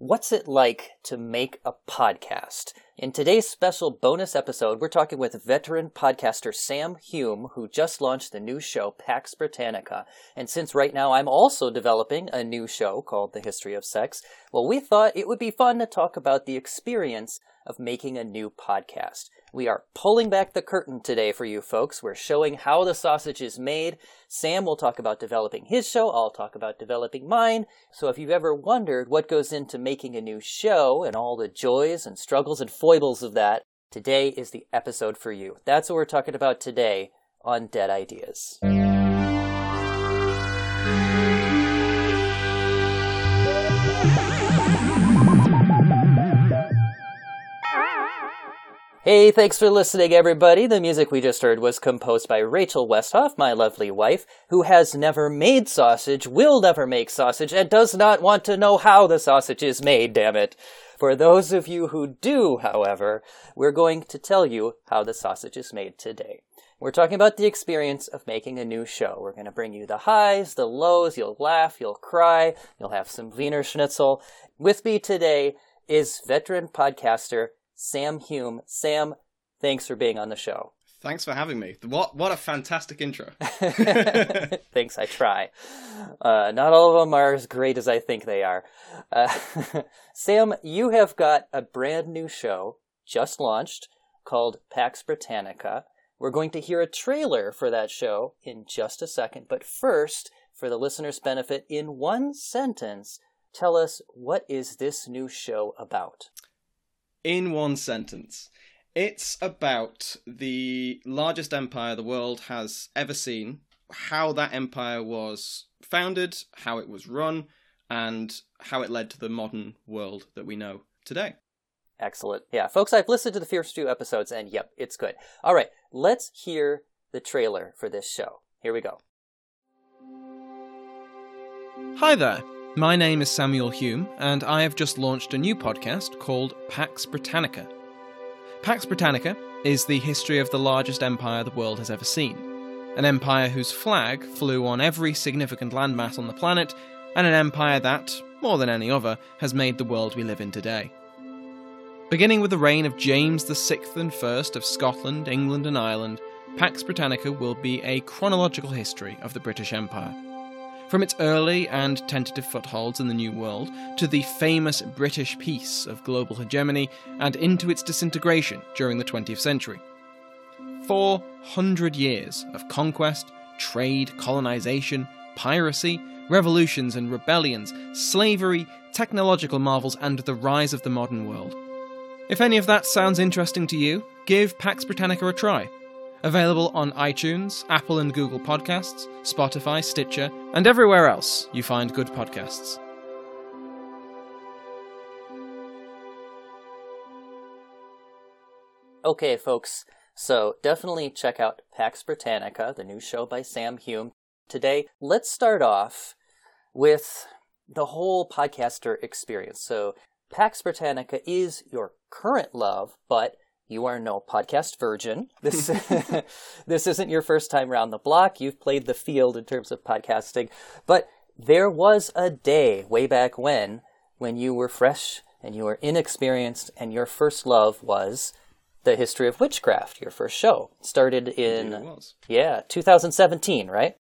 What's it like to make a podcast? In today's special bonus episode, we're talking with veteran podcaster Sam Hume, who just launched the new show Pax Britannica. And since right now I'm also developing a new show called The History of Sex, well, we thought it would be fun to talk about the experience of making a new podcast. We are pulling back the curtain today for you folks. We're showing how the sausage is made. Sam will talk about developing his show. I'll talk about developing mine. So if you've ever wondered what goes into making a new show and all the joys and struggles and foibles of that, today is the episode for you. That's what we're talking about today on Dead Ideas. Hey, thanks for listening, everybody. The music we just heard was composed by Rachel Westhoff, my lovely wife, who has never made sausage, will never make sausage, and does not want to know how the sausage is made, damn it. For those of you who do, however, we're going to tell you how the sausage is made today. We're talking about the experience of making a new show. We're going to bring you the highs, the lows, you'll laugh, you'll cry, you'll have some Wiener Schnitzel. With me today is veteran podcaster Sam Hume. Sam, thanks for being on the show. Thanks for having me. What what a fantastic intro. thanks, I try. Uh, not all of them are as great as I think they are. Uh, Sam, you have got a brand new show just launched called Pax Britannica. We're going to hear a trailer for that show in just a second, but first, for the listener's benefit, in one sentence, tell us what is this new show about? In one sentence. It's about the largest empire the world has ever seen, how that empire was founded, how it was run, and how it led to the modern world that we know today. Excellent. Yeah, folks, I've listened to the first two episodes, and yep, it's good. All right, let's hear the trailer for this show. Here we go. Hi there. My name is Samuel Hume, and I have just launched a new podcast called Pax Britannica. Pax Britannica is the history of the largest empire the world has ever seen. An empire whose flag flew on every significant landmass on the planet, and an empire that, more than any other, has made the world we live in today. Beginning with the reign of James VI and I of Scotland, England, and Ireland, Pax Britannica will be a chronological history of the British Empire. From its early and tentative footholds in the New World to the famous British peace of global hegemony and into its disintegration during the 20th century. 400 years of conquest, trade, colonization, piracy, revolutions and rebellions, slavery, technological marvels, and the rise of the modern world. If any of that sounds interesting to you, give Pax Britannica a try. Available on iTunes, Apple and Google Podcasts, Spotify, Stitcher, and everywhere else you find good podcasts. Okay, folks, so definitely check out Pax Britannica, the new show by Sam Hume. Today, let's start off with the whole podcaster experience. So, Pax Britannica is your current love, but you are no podcast virgin. This this isn't your first time around the block. You've played the field in terms of podcasting, but there was a day way back when when you were fresh and you were inexperienced and your first love was the history of witchcraft. Your first show started in yeah 2017, right?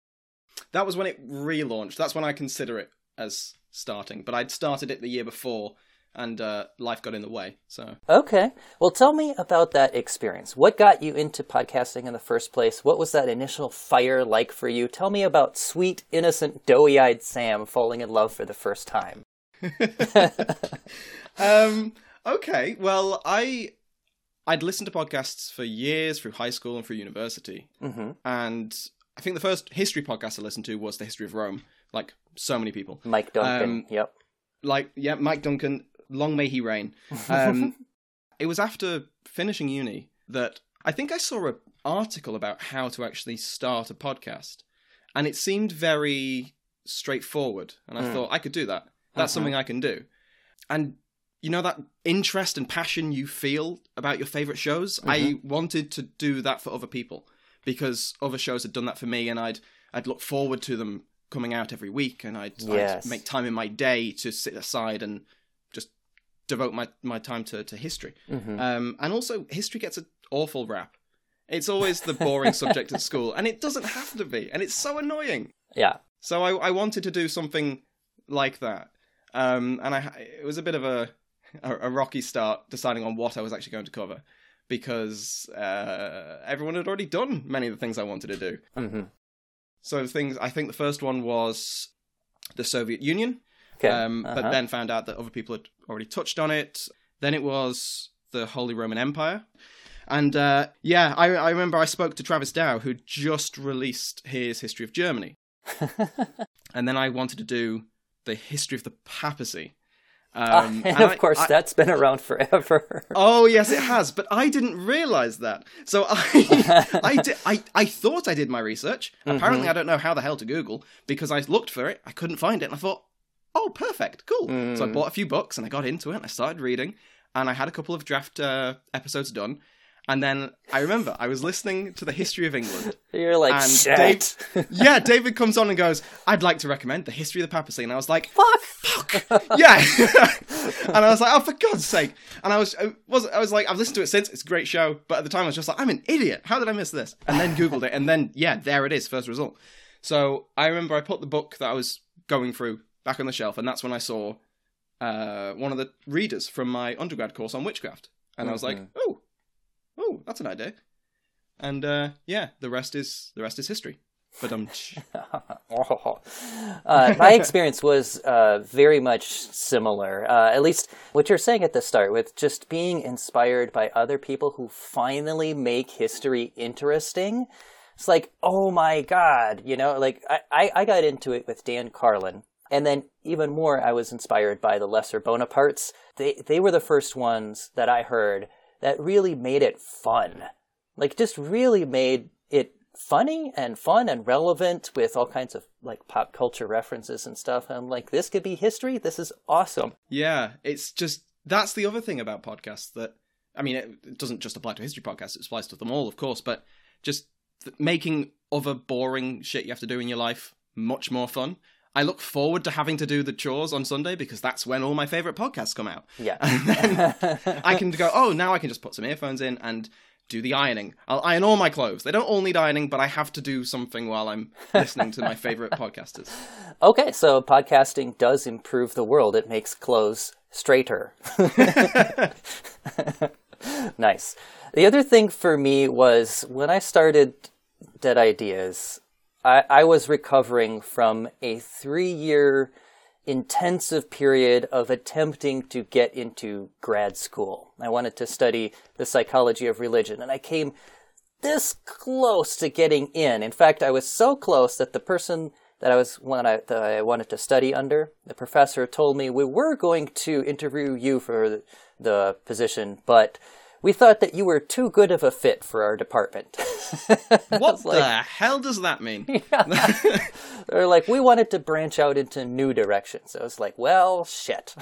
That was when it relaunched. That's when I consider it as starting. But I'd started it the year before and uh, life got in the way. So okay, well, tell me about that experience. What got you into podcasting in the first place? What was that initial fire like for you? Tell me about sweet, innocent, doughy-eyed Sam falling in love for the first time. um, okay, well, I I'd listened to podcasts for years through high school and through university, mm-hmm. and I think the first history podcast I listened to was the history of Rome. Like so many people, Mike Duncan. Um, yep. Like yeah, Mike Duncan long may he reign. Um, it was after finishing uni that I think I saw an article about how to actually start a podcast, and it seemed very straightforward. And I mm. thought I could do that. That's uh-huh. something I can do. And you know that interest and passion you feel about your favorite shows. Mm-hmm. I wanted to do that for other people because other shows had done that for me, and I'd I'd look forward to them coming out every week, and I'd, yes. I'd make time in my day to sit aside and devote my, my time to, to history. Mhm. Um, and also, history gets an awful rap. It's always the boring subject at school, and it doesn't have to be, and it's so annoying. yeah. So I, I wanted to do something like that, um, and I it was a bit of a, a a rocky start deciding on what I was actually going to cover because uh, everyone had already done many of the things I wanted to do. hmm So things I think the first one was the Soviet Union, Okay. um, but Uh-huh. then found out that other people had already touched on it. Then it was the Holy Roman Empire. And uh, yeah, I, I remember I spoke to Travis Dow, who just released his History of Germany. And then I wanted to do the history of the papacy. Um, and and of I- course, I- that's been around forever. Oh yes, it has, but I didn't realize that. So I, I, did, I, I thought I did my research. Apparently, I don't know how the hell to Google because I looked for it, I couldn't find it, and I thought, oh, perfect, cool. So I Mm. bought a few books and I got into it. and I started reading, and I had a couple of draft uh, episodes done. And then I remember I was listening to the history of England. You're like, And shit. yeah, David comes on and goes, "I'd like to recommend the history of the papacy," and I was like, fuck, Fuck. yeah. and I was like, oh, for God's sake. And I was, I was, I was like, I've listened to it since. It's a great show. But at the time, I was just like, I'm an idiot. How did I miss this? And then Googled it. And then, yeah, there it is, first result. So I remember I put the book that I was going through back on the shelf. And that's when I saw uh, one of the readers from my undergrad course on witchcraft. And I was like, oh, oh, that's an idea. And uh, yeah, the rest is the rest is history. But um, Oh. Uh, my experience was uh, very much similar. Uh, at least what you're saying at the start, with just being inspired by other people who finally make history interesting. It's like, oh my god, you know, like I, I, I got into it with Dan Carlin. And then even more, I was inspired by the Lesser Bonapartes. They, they were the first ones that I heard that really made it fun. Like, just really made it funny and fun and relevant with all kinds of like pop culture references and stuff. And I'm like, this could be history. This is awesome. Yeah, it's just that's the other thing about podcasts that I mean, it, doesn't just apply to history podcasts; it applies to them all, of course. But just making other boring shit you have to do in your life much more fun. I look forward to having to do the chores on Sunday because that's when all my favorite podcasts come out. Yeah. I can go, oh, now I can just put some earphones in and do the ironing. I'll iron all my clothes. They don't all need ironing, but I have to do something while I'm listening to my favorite podcasters. okay, so podcasting does improve the world. It makes clothes straighter. nice. The other thing for me was when I started Dead Ideas, I, I was recovering from a three year intensive period of attempting to get into grad school. I wanted to study the psychology of religion, and I came this close to getting in. In fact, I was so close that the person that I was when I, that I wanted to study under, the professor told me we were going to interview you for the, the position, but we thought that you were too good of a fit for our department. What It's the hell does that mean? They're like, we wanted to branch out into new directions. I was like, well, shit.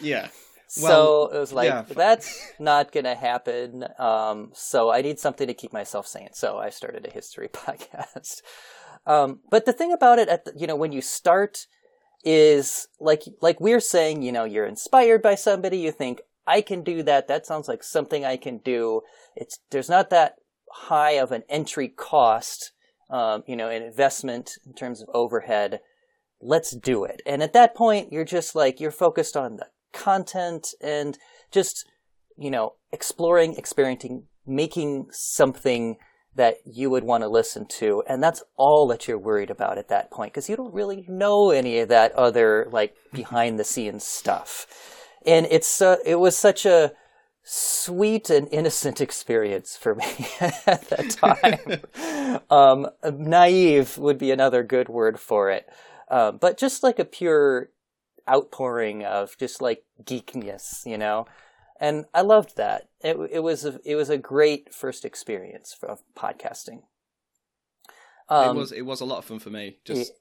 yeah. so it was like, yeah. that's not going to happen. Um, so I need something to keep myself sane. So I started a history podcast. Um, but the thing about it, at the, you know, when you start, is like like we're saying, you know, you're inspired by somebody. You think I can do that. That sounds like something I can do. It's there's not that high of an entry cost, um, you know, an investment in terms of overhead. Let's do it. And at that point, you're just like you're focused on the content and just you know exploring, experimenting, making something that you would want to listen to and that's all that you're worried about at that point because you don't really know any of that other like behind the scenes stuff and it's uh, it was such a sweet and innocent experience for me at that time um, naive would be another good word for it um, but just like a pure outpouring of just like geekness you know and I loved that. It it was a, it was a great first experience of podcasting. Um, it was it was a lot of fun for me. Just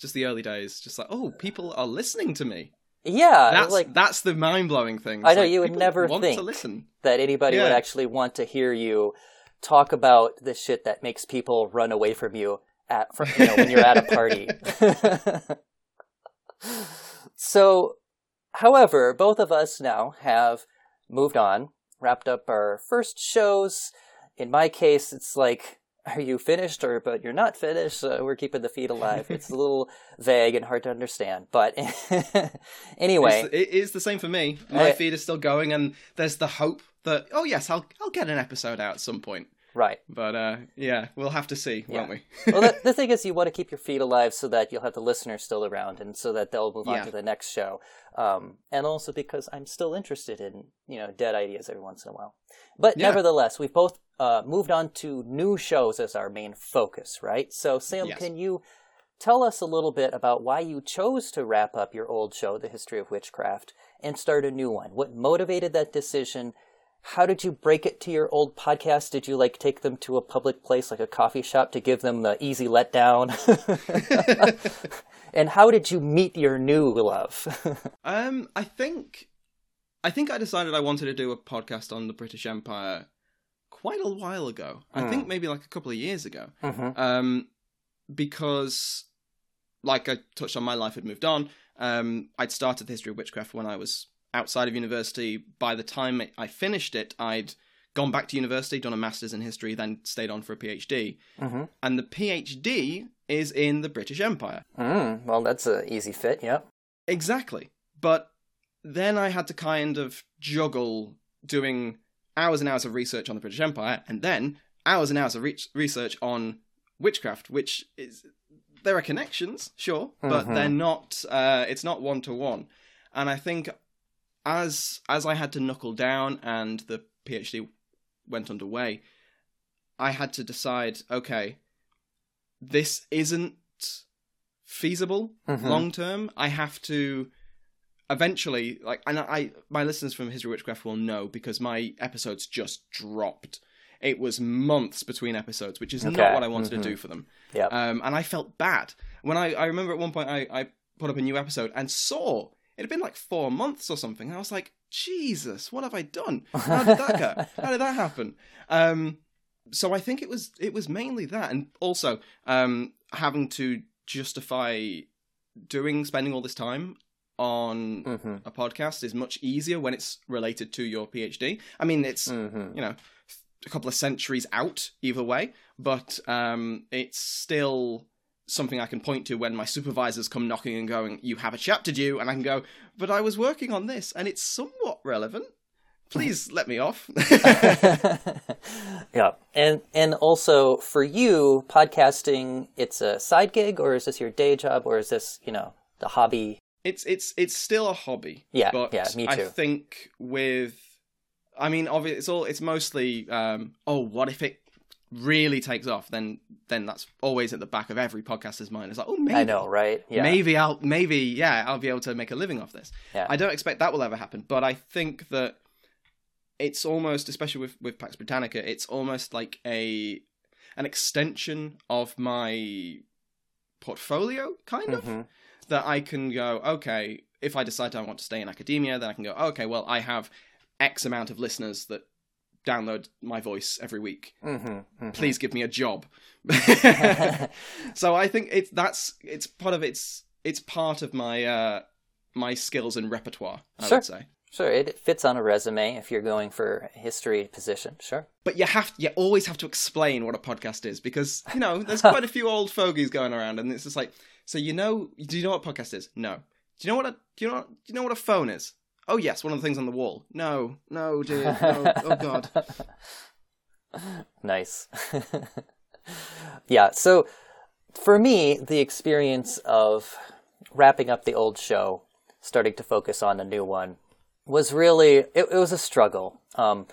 just the early days. Just like, oh, people are listening to me. Yeah, That's like that's the mind blowing thing. I know, like, you would never want think. to listen. that anybody would actually want to hear you talk about the shit that makes people run away from you at for, you know when you're at a party. so, however, both of us now have moved on, wrapped up our first shows. In my case, it's like, are you finished or but you're not finished? Uh, we're keeping the feed alive. It's a little vague and hard to understand, but anyway, It's- it is the same for me. My Uh, feed is still going, and there's the hope that oh yes, I'll I'll get an episode out at some point. Right. But uh, yeah, we'll have to see, won't we? well, the, the thing is, you want to keep your feed alive so that you'll have the listeners still around, and so that they'll move on to the next show. Um, and also because I'm still interested in you know dead ideas every once in a while. But Yeah. nevertheless, we've both uh, moved on to new shows as our main focus, right? So, Sam, Yes. can you tell us a little bit about why you chose to wrap up your old show, The History of Witchcraft, and start a new one? What motivated that decision? How did you break it to your old podcast? Did you like take them to a public place like a coffee shop to give them the easy letdown? and how did you meet your new love? Um, I think, I think I decided I wanted to do a podcast on the British Empire quite a while ago. I Hmm. think maybe like a couple of years ago. mm-hmm. Um, because, like I touched on, my life had moved on. Um, I'd started the history of witchcraft when I was outside of university. By the time I finished it, I'd gone back to university, done a master's in history, then stayed on for a PhD. Mm-hmm. And the PhD is in the British Empire. Mm, well, that's an easy fit, yeah. Exactly. But then I had to kind of juggle doing hours and hours of research on the British Empire and then hours and hours of re- research on witchcraft, which is there are connections, sure, but Mhm. they're not. Uh, it's not one to one. And I think as as I had to knuckle down and the PhD went underway, I had to decide. Okay, this isn't feasible Mhm. long term. I have to eventually like and I my listeners from History of Witchcraft will know because my episodes just dropped. It was months between episodes, which is Okay. not what I wanted Mhm. to do for them. Yep. Um, and I felt bad when I I remember at one point I I put up a new episode and saw it had been like four months or something. And I was like, Jesus, what have I done? How did that go? How did that happen? Um, so I think it was it was mainly that, and also um, having to justify doing spending all this time on mm-hmm. a podcast is much easier when it's related to your PhD. I mean, it's Mm-hmm. you know a couple of centuries out either way, but um, it's still something I can point to when my supervisors come knocking and going, "You have a chapter due," and I can go, "But I was working on this, and it's somewhat relevant. Please let me off." yeah, and and also for you, podcasting, it's a side gig, or is this your day job, or is this you know the hobby? it's it's it's still a hobby. Yeah, but yeah, me too. I think with, I mean, obviously, it's all it's mostly. Um, oh, what if it really takes off? Then then that's always at the back of every podcaster's mind. It's like, oh, maybe I know, right? Yeah, maybe I'll maybe yeah I'll be able to make a living off this. Yeah. I don't expect that will ever happen, but I think that it's almost, especially with with Pax Britannica, it's almost like a an extension of my portfolio, kind of Mhm. that I can go, okay, if I decide I want to stay in academia, then I can go, okay, well, I have X amount of listeners that download my voice every week. Mhm. Mhm. Please give me a job. so I think it's that's it's part of it's it's part of my uh my skills and repertoire, I Sure. would say. Sure, it fits on a resume if you're going for a history position. Sure. But you have you always have to explain what a podcast is because you know there's quite a few old fogies going around, and it's just like, so you know, do you know what a podcast is? No. Do you know what a do you know do you know what a phone is? Oh yes, one of the things on the wall. No, no, dear, no. oh god. nice. yeah, so for me, the experience of wrapping up the old show, starting to focus on a new one, was really it, it was a struggle. Um,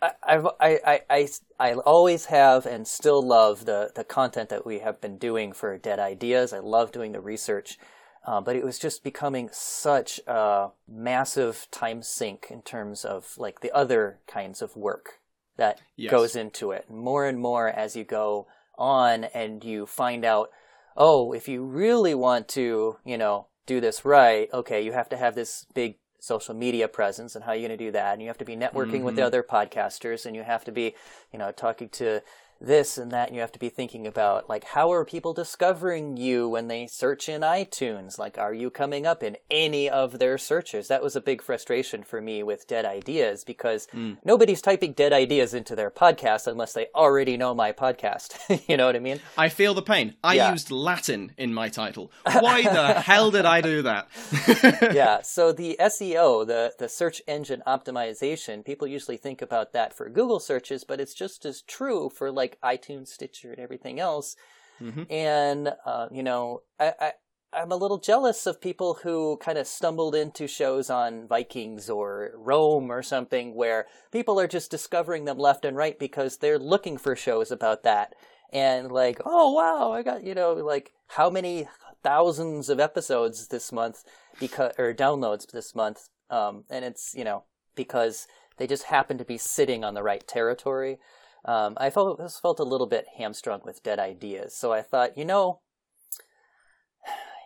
I, I, I, I, I always have and still love the, the content that we have been doing for Dead Ideas. I love doing the research, uh, but it was just becoming such a massive time sink in terms of like the other kinds of work that Yes. goes into it. More and more as you go on and you find out, oh, if you really want to, you know, do this right, okay, you have to have this big social media presence and how are you going to do that? And you have to be networking with the other podcasters and you have to be, you know, talking to this and that. And you have to be thinking about like how are people discovering you when they search in iTunes? Like, are you coming up in any of their searches? That was a big frustration for me with Dead Ideas because Mm. nobody's typing Dead Ideas into their podcast unless they already know my podcast. you know what I mean? I feel the pain. I Yeah. used Latin in my title. Why the hell did I do that? yeah. So the SEO, the the search engine optimization, people usually think about that for Google searches, but it's just as true for like iTunes, Stitcher, and everything else. Mhm. And uh, you know, I, I I'm a little jealous of people who kind of stumbled into shows on Vikings or Rome or something where people are just discovering them left and right because they're looking for shows about that. And like, oh wow, I got you know like how many thousands of episodes this month because or downloads this month, um, and it's you know because they just happen to be sitting on the right territory. Um, I felt felt a little bit hamstrung with dead ideas, so I thought, you know,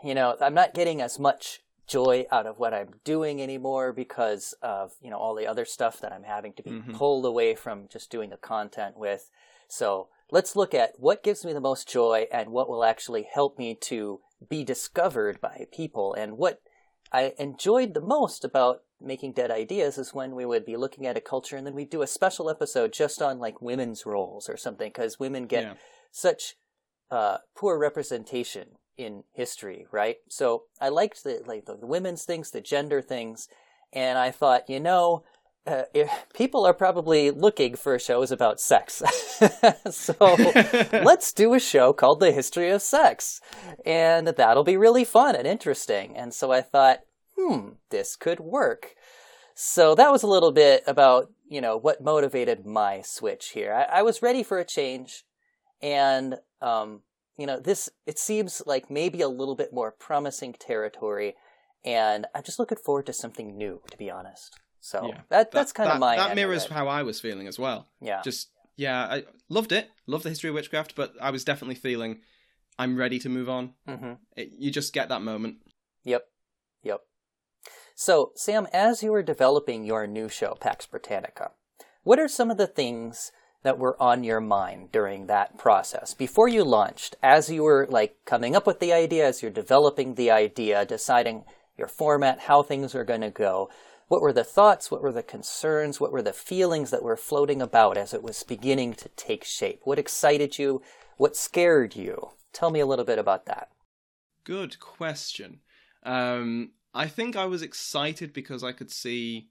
you know, I'm not getting as much joy out of what I'm doing anymore because of you know all the other stuff that I'm having to be Mhm. pulled away from just doing the content with. So let's look at what gives me the most joy and what will actually help me to be discovered by people. And what I enjoyed the most about making Dead Ideas is when we would be looking at a culture and then we'd do a special episode just on like women's roles or something because women get Yeah. such uh, poor representation in history, right? So I liked the like the, women's things, the gender things, and I thought, you know, uh, if, people are probably looking for shows about sex, so let's do a show called The History of Sex, and that'll be really fun and interesting. And so I thought, hmm, this could work. So that was a little bit about you know what motivated my switch here. I, I was ready for a change, and um, you know this it seems like maybe a little bit more promising territory, and I'm just looking forward to something new, to be honest. So Yeah. that that's kind that, of my That mirrors how I was feeling as well. yeah Just yeah, I loved it. Loved the history of witchcraft, but I was definitely feeling I'm ready to move on. hmm It, you just get that moment. Yep. So, Sam, as you were developing your new show, Pax Britannica, what are some of the things that were on your mind during that process before you launched? As you were like coming up with the idea, as you're developing the idea, deciding your format, how things are going to go, what were the thoughts? What were the concerns? What were the feelings that were floating about as it was beginning to take shape? What excited you? What scared you? Tell me a little bit about that. Good question. Um, I think I was excited because I could see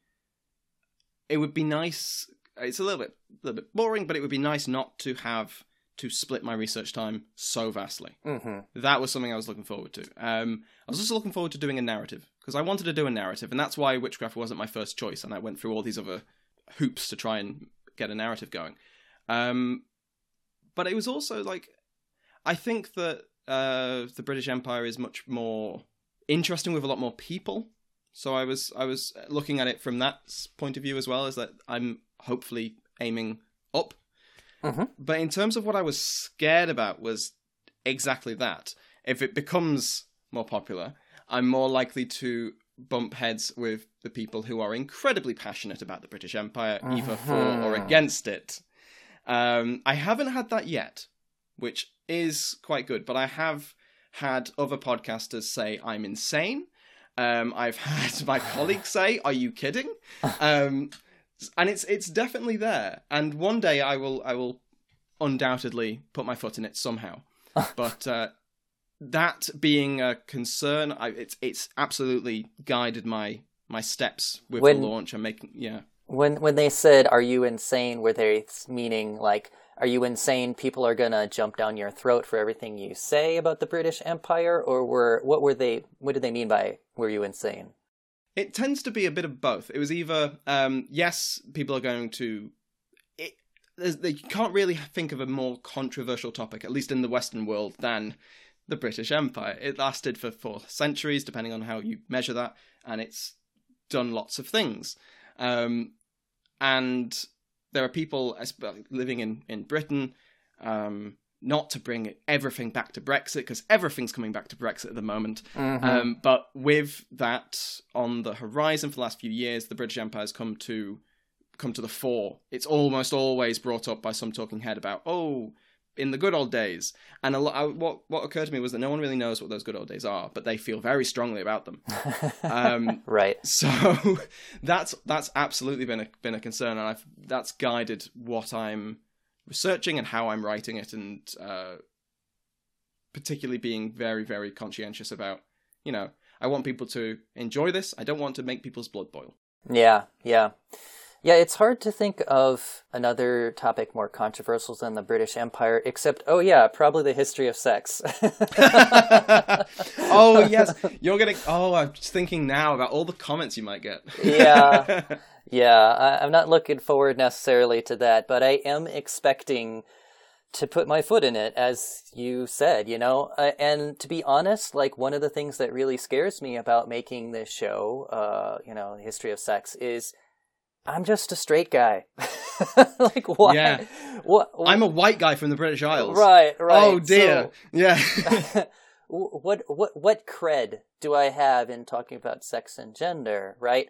it would be nice. It's a little bit, a little bit boring, but it would be nice not to have to split my research time so vastly. Mm-hmm. That was something I was looking forward to. Um, I was also looking forward to doing a narrative because I wanted to do a narrative, and that's why witchcraft wasn't my first choice. And I went through all these other hoops to try and get a narrative going. Um, but it was also like I think that uh, the British Empire is much more interesting with a lot more people. So I was I was looking at it from that point of view as well is that I'm hopefully aiming up. Mhm. But in terms of what I was scared about was exactly that. If it becomes more popular, I'm more likely to bump heads with the people who are incredibly passionate about the British Empire, either for or Mhm. against it. Um, I haven't had that yet, which is quite good, but I have had other podcasters say I'm insane. Um, I've had my colleagues say, "Are you kidding?" Um, and it's it's definitely there. And one day I will I will undoubtedly put my foot in it somehow. but uh, that being a concern, I, it's it's absolutely guided my my steps with When- the launch and making yeah. When when they said, "Are you insane?" were they meaning like, "Are you insane?" People are gonna jump down your throat for everything you say about the British Empire, or were what were they? What did they mean by "Were you insane"? It tends to be a bit of both. It was either um, yes, people are going to. They can't really think of a more controversial topic, at least in the Western world, than the British Empire. It lasted for four centuries, depending on how you measure that, and it's done lots of things. Um, and there are people living in in Britain. Um, not to bring everything back to Brexit, because everything's coming back to Brexit at the moment. Um, but with that on the horizon for the last few years, the British Empire has come to come to the fore. It's almost always brought up by some talking head about, oh, in the good old days. And a lot, I, what what occurred to me was that no one really knows what those good old days are, but they feel very strongly about them. Um, right. so that's that's absolutely been a been a concern, and I've that's guided what I'm researching and how I'm writing it, and uh, particularly being very very conscientious about, you know, I want people to enjoy this. I don't want to make people's blood boil. Yeah, yeah. Yeah, it's hard to think of another topic more controversial than the British Empire, except, oh, yeah, probably the history of sex. oh, yes. You're going to. Oh, I'm just thinking now about all the comments you might get. yeah. Yeah. I, I'm not looking forward necessarily to that, but I am expecting to put my foot in it, as you said, you know. Uh, and to be honest, like one of the things that really scares me about making this show, uh, you know, the history of sex, is I'm just a straight guy. like why? Yeah. What, I'm a white guy from the British Isles. right, right. Oh dear. yeah. What what what cred do I have in talking about sex and gender, right?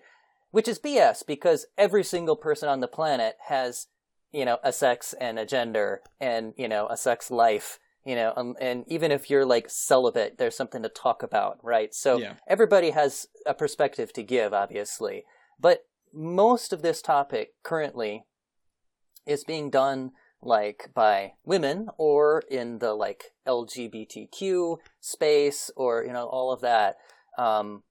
Which is BS because every single person on the planet has, you know, a sex and a gender and, you know, a sex life, you know, um, and even if you're like celibate, there's something to talk about, right? So Yeah. everybody has a perspective to give, obviously. But most of this topic currently is being done like by women or in the like LGBTQ space or you know all of that. Um,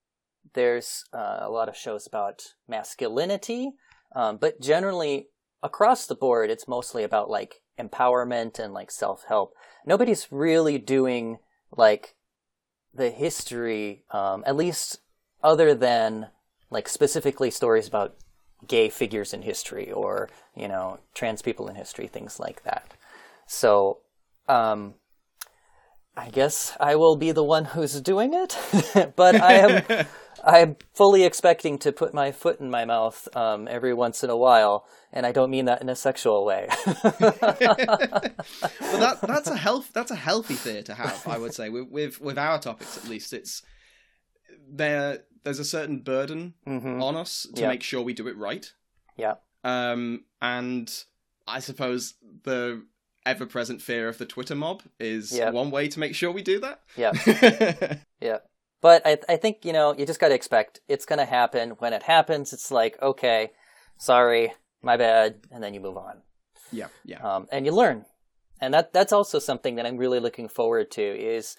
there's uh, a lot of shows about masculinity, um, but generally across the board, it's mostly about like empowerment and like self help. Nobody's really doing like the history, um, at least other than like specifically stories about gay figures in history or you know trans people in history things like that so um i guess i will be the one who's doing it but i am i'm fully expecting to put my foot in my mouth um, every once in a while and i don't mean that in a sexual way But that that's a health that's a healthy fear to have, I would say. With with, with our topics at least, it's there there's a certain burden hmm on us to Yeah. make sure we do it right. yeah Um and I suppose the ever present fear of the Twitter mob is Yeah. one way to make sure we do that. yeah Yeah. But I, I think, you know, you just got to expect it's going to happen. When it happens, it's like, okay, sorry, my bad. And then you move on. yeah, yeah. Um, and you learn. And that, that's also something that I'm really looking forward to is,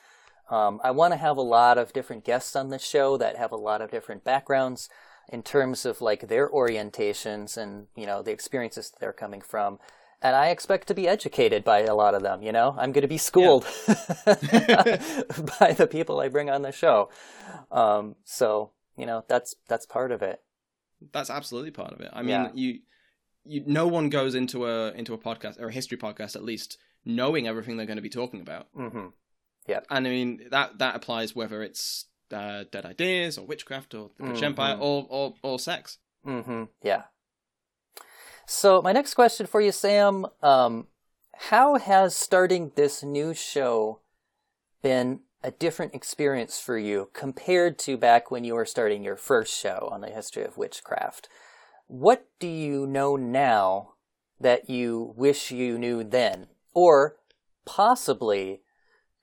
um, I want to have a lot of different guests on the show that have a lot of different backgrounds in terms of like their orientations and, you know, the experiences that they're coming from. And I expect to be educated by a lot of them, you know? I'm going to be schooled by the people I bring on the show. Um, so, you know, that's that's part of it. That's absolutely part of it. I mean, Yeah. you you no one goes into a into a podcast or a history podcast at least knowing everything they're going to be talking about. Hmm And I mean that that applies whether it's uh, dead ideas or witchcraft or the British Mhm. Empire or, or or sex. hmm Yeah. So my next question for you, Sam, um, how has starting this new show been a different experience for you compared to back when you were starting your first show on the history of witchcraft? What do you know now that you wish you knew then? Or possibly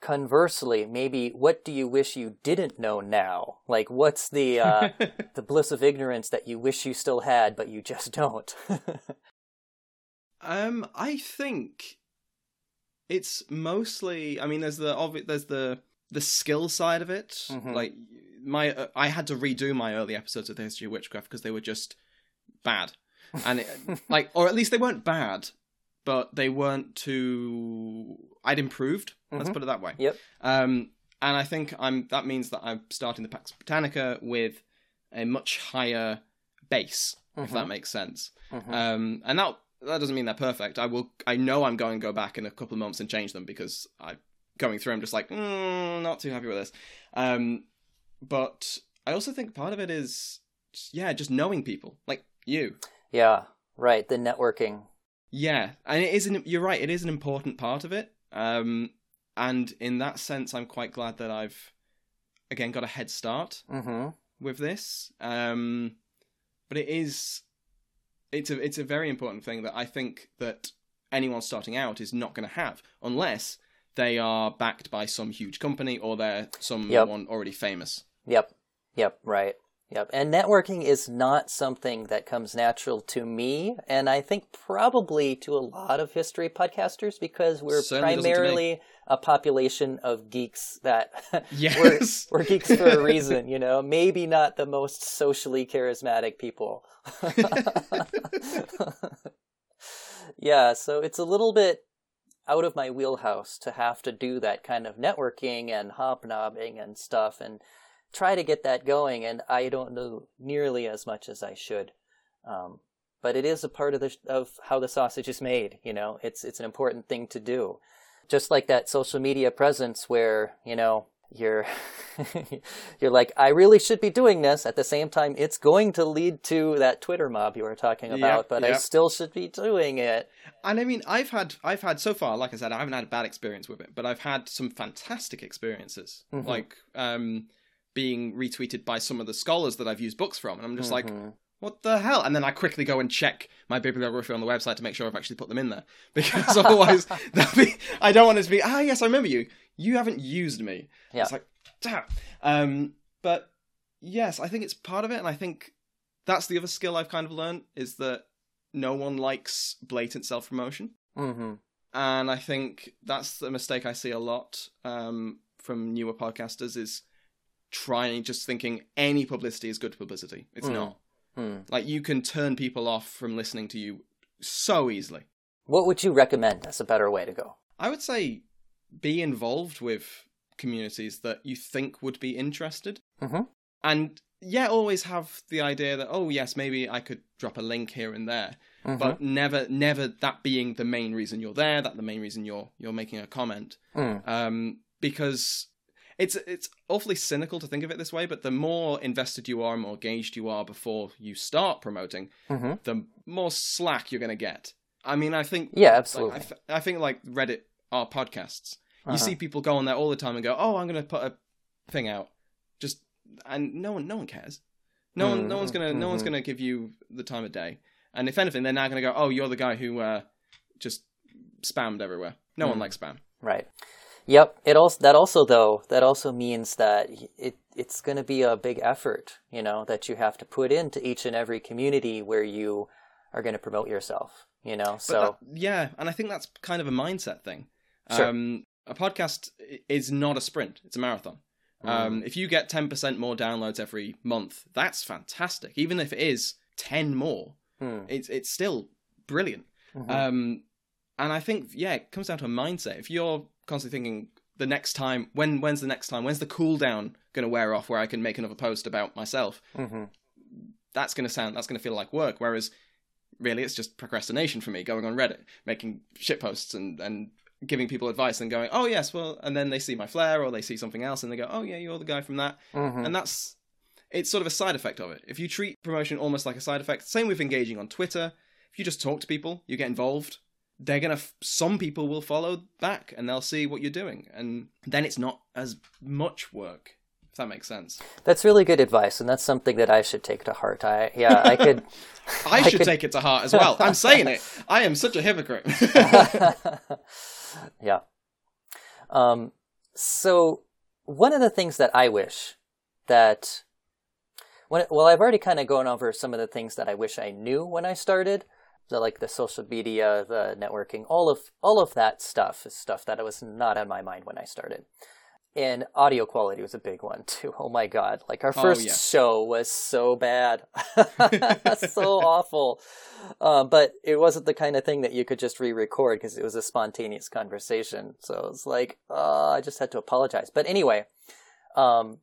conversely, maybe what do you wish you didn't know now? Like what's the uh the bliss of ignorance that you wish you still had but you just don't? Um, I think it's mostly. I mean, there's the obvi- there's the the skill side of it. Mhm. Like my, uh, I had to redo my early episodes of the history of witchcraft because they were just bad, and it, like, or at least they weren't bad, but they weren't too. I'd improved. Let's Mhm. put it that way. Yep. Um, and I think I'm. That means that I'm starting the Pax Britannica with a much higher base, if that Mhm. makes sense. Mhm. Um, and that that doesn't mean they're perfect. I will. I know I'm going to go back in a couple of months and change them because I going through. I'm just like, mm, not too happy with this. Um, but I also think part of it is, yeah, just knowing people like you. yeah, right, the networking. Yeah, and it is. An, you're right. It is an important part of it. Um, and in that sense, I'm quite glad that I've again got a head start Mhm. with this. Um, but it is it's a it's a very important thing that I think that anyone starting out is not going to have unless they are backed by some huge company or they're someone Yep. already famous. Yep. Yep. Right. Yep. And networking is not something that comes natural to me, and I think probably to a lot of history podcasters because we're Certainly doesn't to me. primarily a population of geeks that Yes. we're, we're geeks for a reason, you know. Maybe not the most socially charismatic people. yeah, so it's a little bit out of my wheelhouse to have to do that kind of networking and hobnobbing and stuff and try to get that going and i don't know nearly as much as i should. Um, but it is a part of the of how the sausage is made you know? It's it's an important thing to do. Just like that social media presence where you know you're you're like i really should be doing this. At the same time it's going to lead to that twitter mob you were talking Yep, about but i still should be doing it. And I mean, I've had, I've had so far, like I said, I haven't had a bad experience with it, but I've had some fantastic experiences, Mhm. like um, being retweeted by some of the scholars that I've used books from, and I'm just like, Mhm. what the hell? And then I quickly go and check my bibliography on the website to make sure I've actually put them in there, because otherwise, be, I don't want it to be, ah, yes, I remember you. You haven't used me. Yeah. It's like, damn. Um, but yes, I think it's part of it, and I think that's the other skill I've kind of learned is that no one likes blatant self promotion. Mhm. And I think that's the mistake I see a lot um, from newer podcasters is trying just thinking any publicity is good publicity. It's Mm. not. Mm. Like you can turn people off from listening to you so easily. what would you recommend as a better way to go I would say be involved with communities that you think would be interested. Mhm. And yeah, always have the idea that oh yes, maybe I could drop a link here and there, Mhm. but never, never that being the main reason you're there. That the main reason you're you're making a comment. Mm. um, because it's it's awfully cynical to think of it this way. But the more invested you are, and more engaged you are before you start promoting, Mhm. the more slack you're going to get. I mean, I think Yeah, like, absolutely. I, th- I think like Reddit are podcasts. You Uh-huh. see people go on there all the time and go, "Oh, I'm going to put a thing out," just and no one no one cares. No one no one's gonna no one's Mhm. gonna give you the time of day. And if anything, they're now going to go, "Oh, you're the guy who uh, just spammed everywhere." No one Mm. likes spam. Right. Yep. It also that also though that also means that it it's going to be a big effort, you know, that you have to put into each and every community where you are going to promote yourself. You know, so that- yeah, and I think that's kind of a mindset thing. Sure. Um, a podcast is not a sprint; it's a marathon. Mm. Um, if you get ten percent more downloads every month, that's fantastic. Even if it is ten more, Hmm. it's it's still brilliant. Mhm. Um, and I think yeah, it comes down to a mindset. If you're constantly thinking the next time, when when's the next time? When's the cooldown going to wear off where I can make another post about myself? Mhm. that's going to sound that's going to feel like work whereas really it's just procrastination for me going on reddit making shit posts and and giving people advice and going oh yes well and then they see my flair or they see something else and they go oh yeah you're the guy from that Mhm. and that's it's sort of a side effect of it if you treat promotion almost like a side effect same with engaging on twitter if you just talk to people you get involved they're gonna f- some people will follow back and they'll see what you're doing and then it's not as much work if that makes sense That's really good advice, and that's something that I should take to heart. I yeah, I could. I, I should could- take it to heart as well. I'm saying it. I am such a hypocrite. yeah. Um, so one of the things that I wish that when well, I've already kind of gone over some of the things that I wish I knew when I started. The, like the social media, the networking, all of all of that stuff is stuff that was not on my mind when I started. And audio quality was a big one too. Oh my god! Like our Oh, first yeah. show was so bad, so awful. Um, but it wasn't the kind of thing that you could just re-record because it was a spontaneous conversation. So it's like, uh, I just had to apologize. But anyway, um,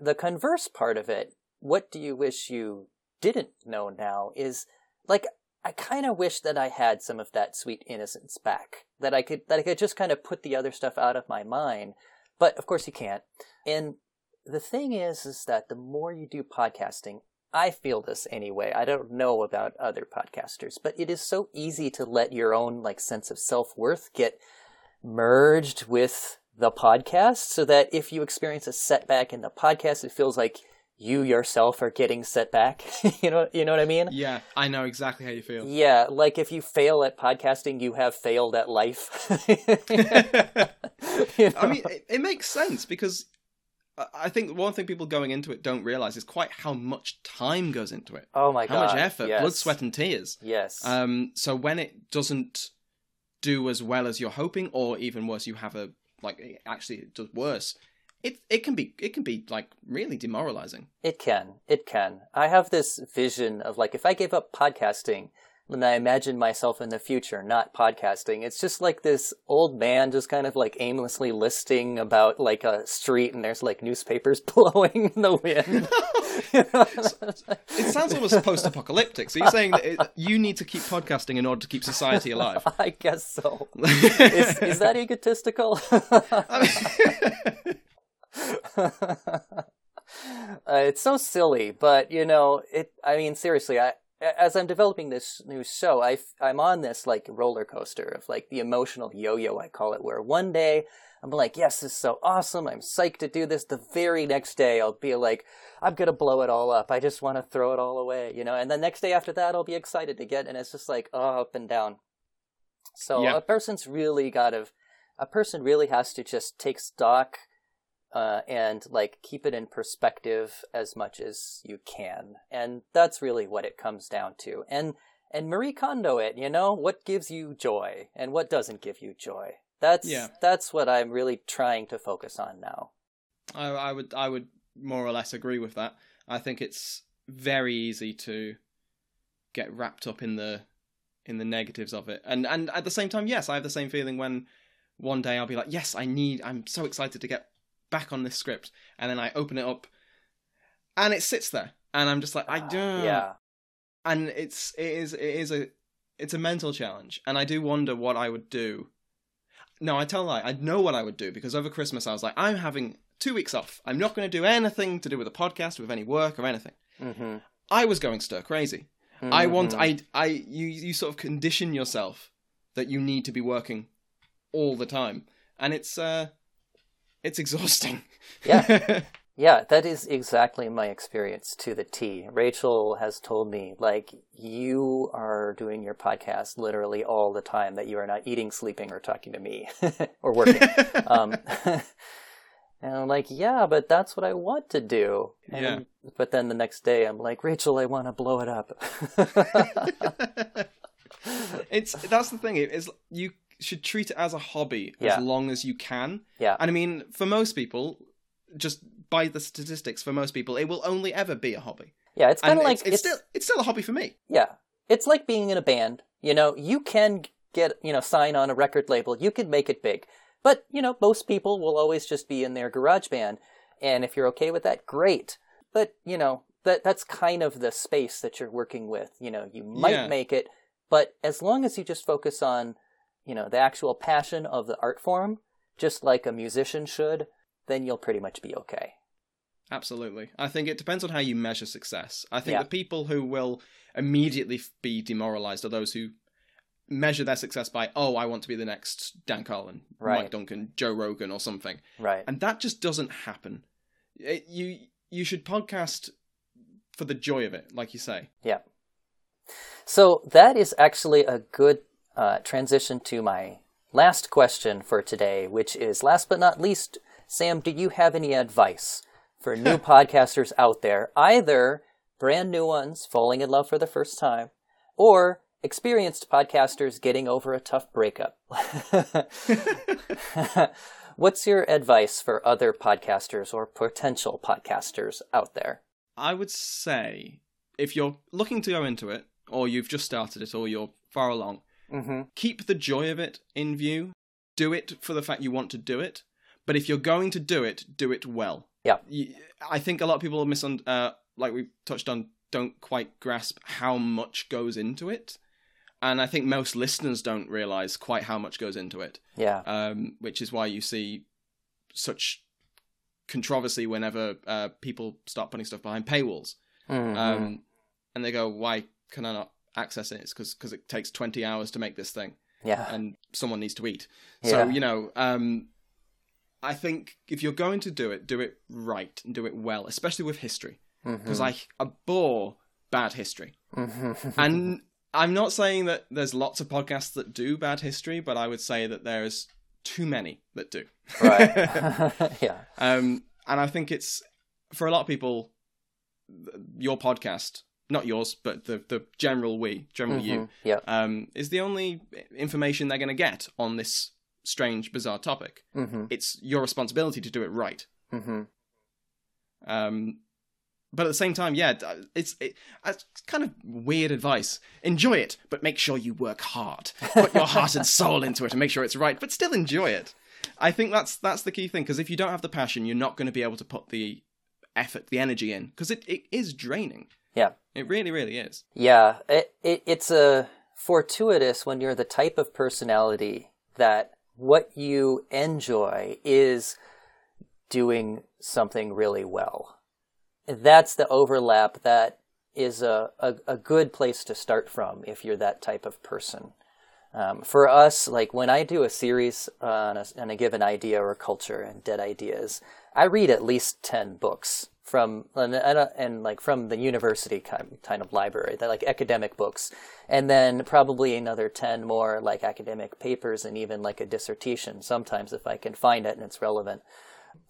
the converse part of it, what do you wish you didn't know now is like, I kind of wish that I had some of that sweet innocence back. That I could, that I could just kind of put the other stuff out of my mind. But of course you can't. And the thing is, is that the more you do podcasting, I feel this anyway. I don't know about other podcasters, but it is so easy to let your own like sense of self-worth get merged with the podcast so that if you experience a setback in the podcast, it feels like you yourself are getting set back. you know, you know what I mean? Yeah, I know exactly how you feel. Yeah, like if you fail at podcasting, you have failed at life. You I mean, it, it makes sense because I- think one thing people going into it don't realize is quite how much time goes into it, oh my how god, How much effort, yes. blood, sweat, and tears. Yes. Um, so when it doesn't do as well as you're hoping, or even worse, you have a like it actually it does worse. It it can be it can be like really demoralizing. It can. It can. I have this vision of like if I gave up podcasting, then I imagine myself in the future not podcasting. It's just like this old man just kind of like aimlessly listing about like a street and there's like newspapers blowing in the wind. It sounds almost post-apocalyptic. So you're saying that it, you need to keep podcasting in order to keep society alive. I guess so. Is, is that egotistical? I mean- uh, it's so silly, but you know, it. I mean, seriously, I as I'm developing this new show, I I'm on this like roller coaster of like the emotional yo-yo I call it, where one day I'm like, yes, this is so awesome, I'm psyched to do this. The very next day, I'll be like, I'm gonna blow it all up. I just want to throw it all away, you know. And the next day after that, I'll be excited to get, and it's just like oh, up and down. So a person's really got to, a person really has to just take stock uh, and like keep it in perspective as much as you can, and that's really what it comes down to. And and Marie Kondo it, you know, what gives you joy and what doesn't give you joy. That's Yeah. that's what I'm really trying to focus on now. I, I would I would more or less agree with that. I think it's very easy to get wrapped up in the in the negatives of it, and and at the same time, yes, I have the same feeling when one day I'll be like, yes, I need, I'm so excited to get back on this script, and then I open it up, and it sits there, and I'm just like, I don't, Yeah. and it's it is it is a it's a mental challenge and i do wonder what i would do. No i tell a lie. I know what i would do because over christmas i was like i'm having two weeks off. I'm not going to do anything to do with a podcast with any work or anything. Mm-hmm. i was going stir crazy. I want i i you you sort of condition yourself that you need to be working all the time. And it's uh it's exhausting Yeah. Yeah, that is exactly my experience to the T. Rachel has told me, like, you are doing your podcast literally all the time, that you are not eating, sleeping, or talking to me or working. um, and I'm like, yeah, but that's what I want to do. And, Yeah. But then the next day, I'm like, Rachel, I want to blow it up. it's that's the thing. It is you should treat it as a hobby Yeah. as long as you can. yeah. And I mean, for most people, just by the statistics, for most people, it will only ever be a hobby. Yeah, it's kind of like it's, it's still it's still a hobby for me. Yeah. It's like being in a band. You know, you can get, you know, sign on a record label. You can make it big. But, you know, most people will always just be in their garage band. And if you're okay with that, great. But, you know, that that's kind of the space that you're working with. You know, you might Yeah. make it, but as long as you just focus on, you know, the actual passion of the art form, just like a musician should, then you'll pretty much be okay. Absolutely. I think it depends on how you measure success. I think Yeah. the people who will immediately be demoralized are those who measure their success by, oh, I want to be the next Dan Carlin, Right. Mike Duncan, Joe Rogan, or something. Right. and that just doesn't happen. It- you you should podcast for the joy of it, like you say. Yeah. So that is actually a good uh, transition to my last question for today, which is last but not least, Sam, do you have any advice for new podcasters out there, either brand new ones falling in love for the first time, or experienced podcasters getting over a tough breakup? What's your advice for other podcasters or potential podcasters out there? I would say if you're looking to go into it, or you've just started it, or you're far along, Mm-hmm. keep the joy of it in view. Do it for the fact you want to do it. But if you're going to do it, do it well. Yeah. I think a lot of people misun- uh, like we touched on, don't quite grasp how much goes into it. And I think most listeners don't realize quite how much goes into it. Yeah. um, which is why you see such controversy whenever uh, people start putting stuff behind paywalls. Mhm. Um, and they go, "Why can I not access it?" It's because it takes twenty hours to make this thing, yeah. and someone needs to eat. So you know, um, I think if you're going to do it, do it right and do it well, especially with history. because I abhor bad history. and I'm not saying that there's lots of podcasts that do bad history, but I would say that there's too many that do. right. yeah. Um, and I think it's for a lot of people, your podcast, not yours, but the the general we, general you, Mhm. Yeah. um, is the only information they're going to get on this strange, bizarre topic. Mm-hmm. It's your responsibility to do it right. Mm-hmm. Um, but at the same time, yeah, it's it, it's kind of weird advice. Enjoy it, but make sure you work hard. Put your heart and soul into it, and make sure it's right. But still enjoy it. I think that's that's the key thing because if you don't have the passion, you're not going to be able to put the effort, the energy in because it, it is draining. Yeah. It really, really is. Yeah, it, it, it's a fortuitous when you're the type of personality that what you enjoy is doing something really well. That's the overlap that is a, a, a good place to start from if you're that type of person. Um, for us, like when I do a series on a, on a given idea or culture and dead ideas, I read at least 10 books from and, and, like from the university kind of library, like academic books, and then probably another ten more like academic papers and even like a dissertation sometimes if I can find it and it's relevant.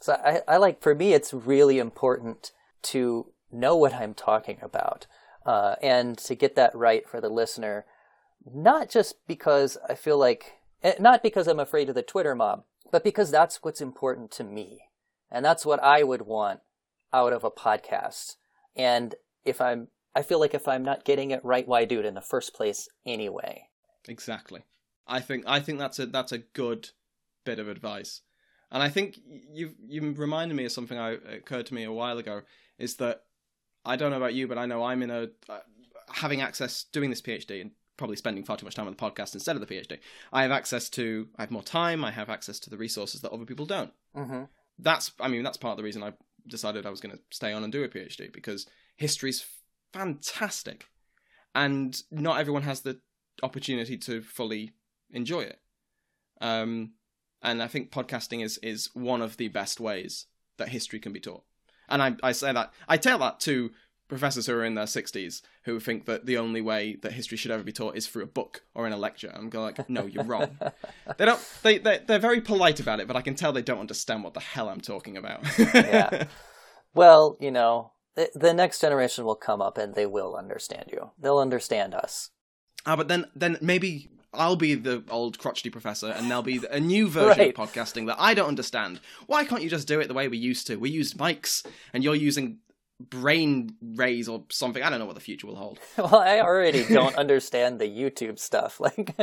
So I, I like for me it's really important to know what I'm talking about uh, and to get that right for the listener, not just because I feel like eh, not because I'm afraid of the Twitter mob, but because that's what's important to me. And that's what I would want out of a podcast. And if I'm, I feel like if I'm not getting it right, why do it in the first place anyway? Exactly. I think I think that's a that's a good bit of advice, and I think you you reminded me of something I occurred to me a while ago. Is that I don't know about you, but I know I'm in a uh, having access doing this PhD and probably spending far too much time on the podcast instead of the PhD. I have access to I have more time. I have access to the resources that other people don't. Mm-hmm. That's I mean that's part of the reason I decided I was going to stay on and do a PhD because history's fantastic, and not everyone has the opportunity to fully enjoy it. Um, and I think podcasting is is one of the best ways that history can be taught. And I I say that I tell that to professors who are in their sixties who think that the only way that history should ever be taught is through a book or in a lecture. I'm going like, no, you're wrong. they don't. They they they're very polite about it, but I can tell they don't understand what the hell I'm talking about. Yeah. Well, you know, the, the next generation will come up and they will understand you. They'll understand us. Ah, but then then maybe I'll be the old crotchety professor, and there'll be a new version Right. of podcasting that I don't understand. Why can't you just do it the way we used to? We used mics, and you're using brain rays or something. I don't know what the future will hold. Well, I already don't understand the YouTube stuff. Like,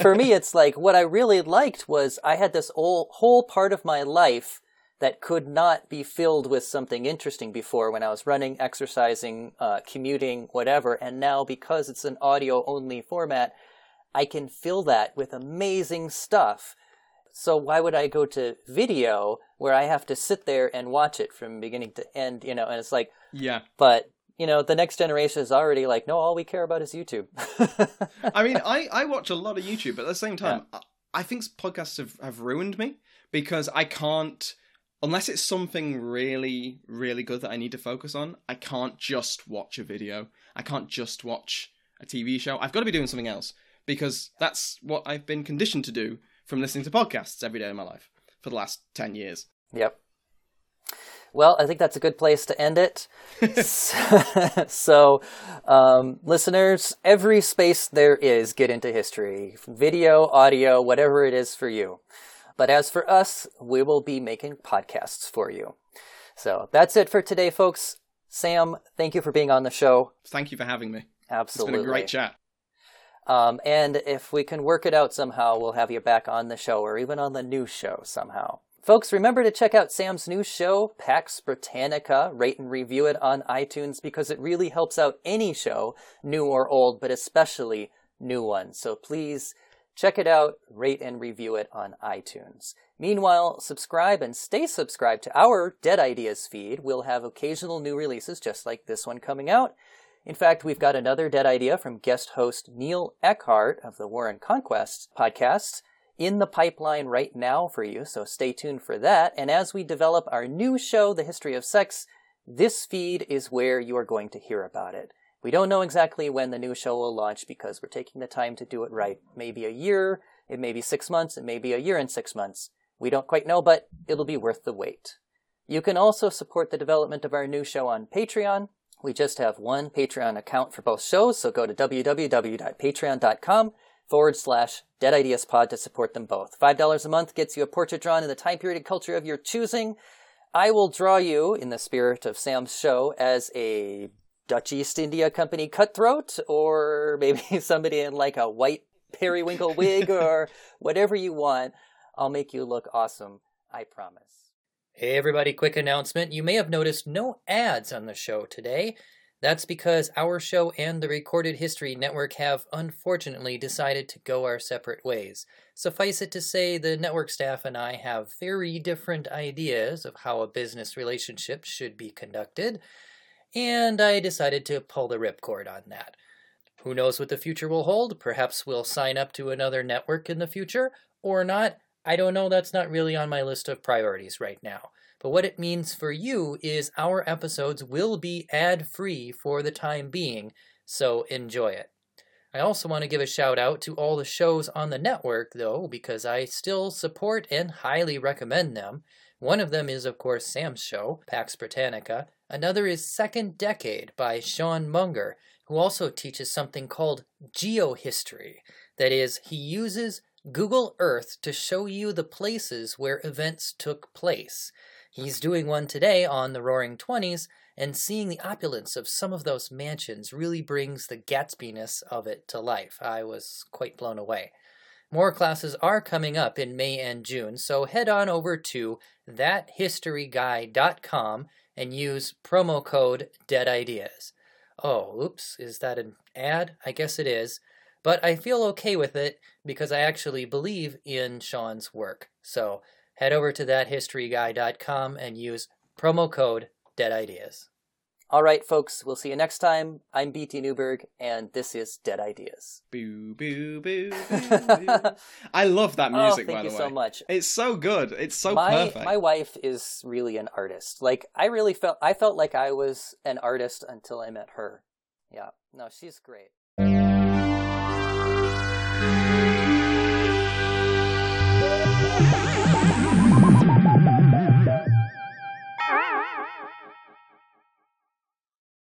for me, it's like what I really liked was I had this whole, whole part of my life that could not be filled with something interesting before when I was running, exercising, uh, commuting, whatever. And now because it's an audio only format, I can fill that with amazing stuff. So why would I go to video where I have to sit there and watch it from beginning to end, you know, and it's like, yeah, but you know, the next generation is already like, no, all we care about is YouTube. I mean, I I watch a lot of YouTube, but at the same time, I, I think podcasts have have ruined me because I can't. Unless it's something really, really good that I need to focus on, I can't just watch a video. I can't just watch a TV show. I've got to be doing something else because that's what I've been conditioned to do from listening to podcasts every day of my life for the last 10 years. Yep. Well, I think that's a good place to end it. so, um, listeners, every space there is, get into history video, audio, whatever it is for you. But as for us, we will be making podcasts for you. So that's it for today, folks. Sam, thank you for being on the show. Thank you for having me. Absolutely. It's been a great chat. Um, and if we can work it out somehow, we'll have you back on the show or even on the new show somehow. Folks, remember to check out Sam's new show, Pax Britannica. Rate and review it on iTunes because it really helps out any show, new or old, but especially new ones. So please check it out, rate and review it on iTunes. Meanwhile, subscribe and stay subscribed to our Dead Ideas feed. We'll have occasional new releases just like this one coming out. In fact, we've got another dead idea from guest host Neil Eckhart of the War and Conquest podcast in the pipeline right now for you, so stay tuned for that. And as we develop our new show, The History of Sex, this feed is where you are going to hear about it. We don't know exactly when the new show will launch because we're taking the time to do it right. Maybe a year, it may be six months, it may be a year and six months. We don't quite know, but it'll be worth the wait. You can also support the development of our new show on Patreon. We just have one Patreon account for both shows, so go to www.patreon.com forward slash Dead Ideas Pod to support them both. $5 a month gets you a portrait drawn in the time period and culture of your choosing. I will draw you, in the spirit of Sam's show, as a Dutch East India Company cutthroat, or maybe somebody in like a white periwinkle wig, or whatever you want. I'll make you look awesome, I promise. Hey everybody, quick announcement. You may have noticed no ads on the show today. That's because our show and the Recorded History Network have unfortunately decided to go our separate ways. Suffice it to say, the network staff and I have very different ideas of how a business relationship should be conducted, and I decided to pull the ripcord on that. Who knows what the future will hold? Perhaps we'll sign up to another network in the future, or not. I don't know, that's not really on my list of priorities right now. But what it means for you is our episodes will be ad free for the time being, so enjoy it. I also want to give a shout out to all the shows on the network, though, because I still support and highly recommend them. One of them is, of course, Sam's show, Pax Britannica. Another is Second Decade by Sean Munger, who also teaches something called geohistory. That is, he uses Google Earth to show you the places where events took place. He's doing one today on the Roaring Twenties, and seeing the opulence of some of those mansions really brings the Gatsbiness of it to life. I was quite blown away. More classes are coming up in May and June, so head on over to thathistoryguy.com and use promo code DEADIdeas. Oh, oops, is that an ad? I guess it is. But I feel okay with it because I actually believe in Sean's work. So head over to thathistoryguy.com and use promo code Dead Ideas. All right, folks, we'll see you next time. I'm BT Newberg, and this is Dead Ideas. Boo, boo, boo, boo, I love that oh, music, oh, thank by the you way. so much. It's so good. It's so my, perfect. My wife is really an artist. Like, I really felt, I felt like I was an artist until I met her. Yeah. No, she's great.